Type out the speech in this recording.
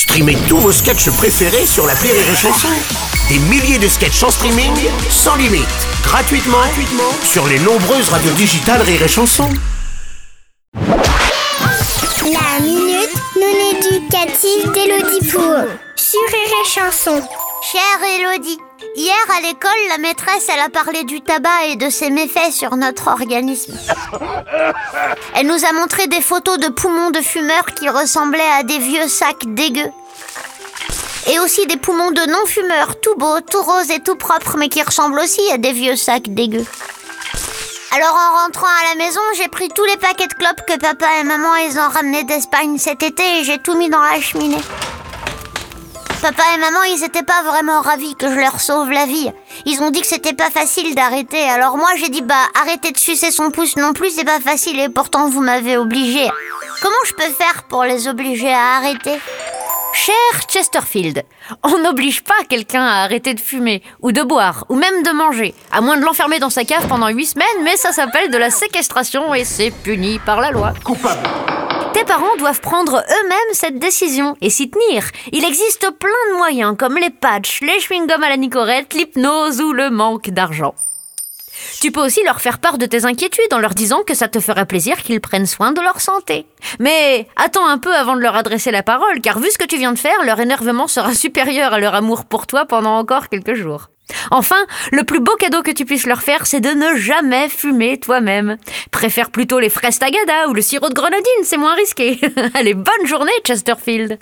Streamez tous vos sketchs préférés sur la Rire et Chanson. Des milliers de sketchs en streaming, sans limite, gratuitement, sur les nombreuses radios digitales Rire et Chanson. La minute non éducative d'Élodie Pour sur Rire Chanson. Chère Elodie, hier à l'école, la maîtresse, elle a parlé du tabac et de ses méfaits sur notre organisme. Elle nous a montré des photos de poumons de fumeurs qui ressemblaient à des vieux sacs dégueux. Et aussi des poumons de non-fumeurs, tout beaux, tout roses et tout propres, mais qui ressemblent aussi à des vieux sacs dégueux. Alors en rentrant à la maison, j'ai pris tous les paquets de clopes que papa et maman ils ont ramenés d'Espagne cet été et j'ai tout mis dans la cheminée. Papa et maman, ils étaient pas vraiment ravis que je leur sauve la vie. Ils ont dit que c'était pas facile d'arrêter. Alors moi, j'ai dit bah arrêtez de sucer son pouce non plus, c'est pas facile et pourtant vous m'avez obligé. Comment je peux faire pour les obliger à arrêter? Cher Chesterfield, on n'oblige pas quelqu'un à arrêter de fumer, ou de boire, ou même de manger, à moins de l'enfermer dans sa cave pendant 8 semaines, mais ça s'appelle de la séquestration et c'est puni par la loi. Coupable. Tes parents doivent prendre eux-mêmes cette décision et s'y tenir. Il existe plein de moyens comme les patchs, les chewing-gums à la nicorette, l'hypnose ou le manque d'argent. Tu peux aussi leur faire part de tes inquiétudes en leur disant que ça te ferait plaisir qu'ils prennent soin de leur santé. Mais attends un peu avant de leur adresser la parole, car vu ce que tu viens de faire, leur énervement sera supérieur à leur amour pour toi pendant encore quelques jours. Enfin, le plus beau cadeau que tu puisses leur faire, c'est de ne jamais fumer toi-même. Préfère plutôt les fraises tagada ou le sirop de grenadine, c'est moins risqué. Allez, bonne journée, Chesterfield.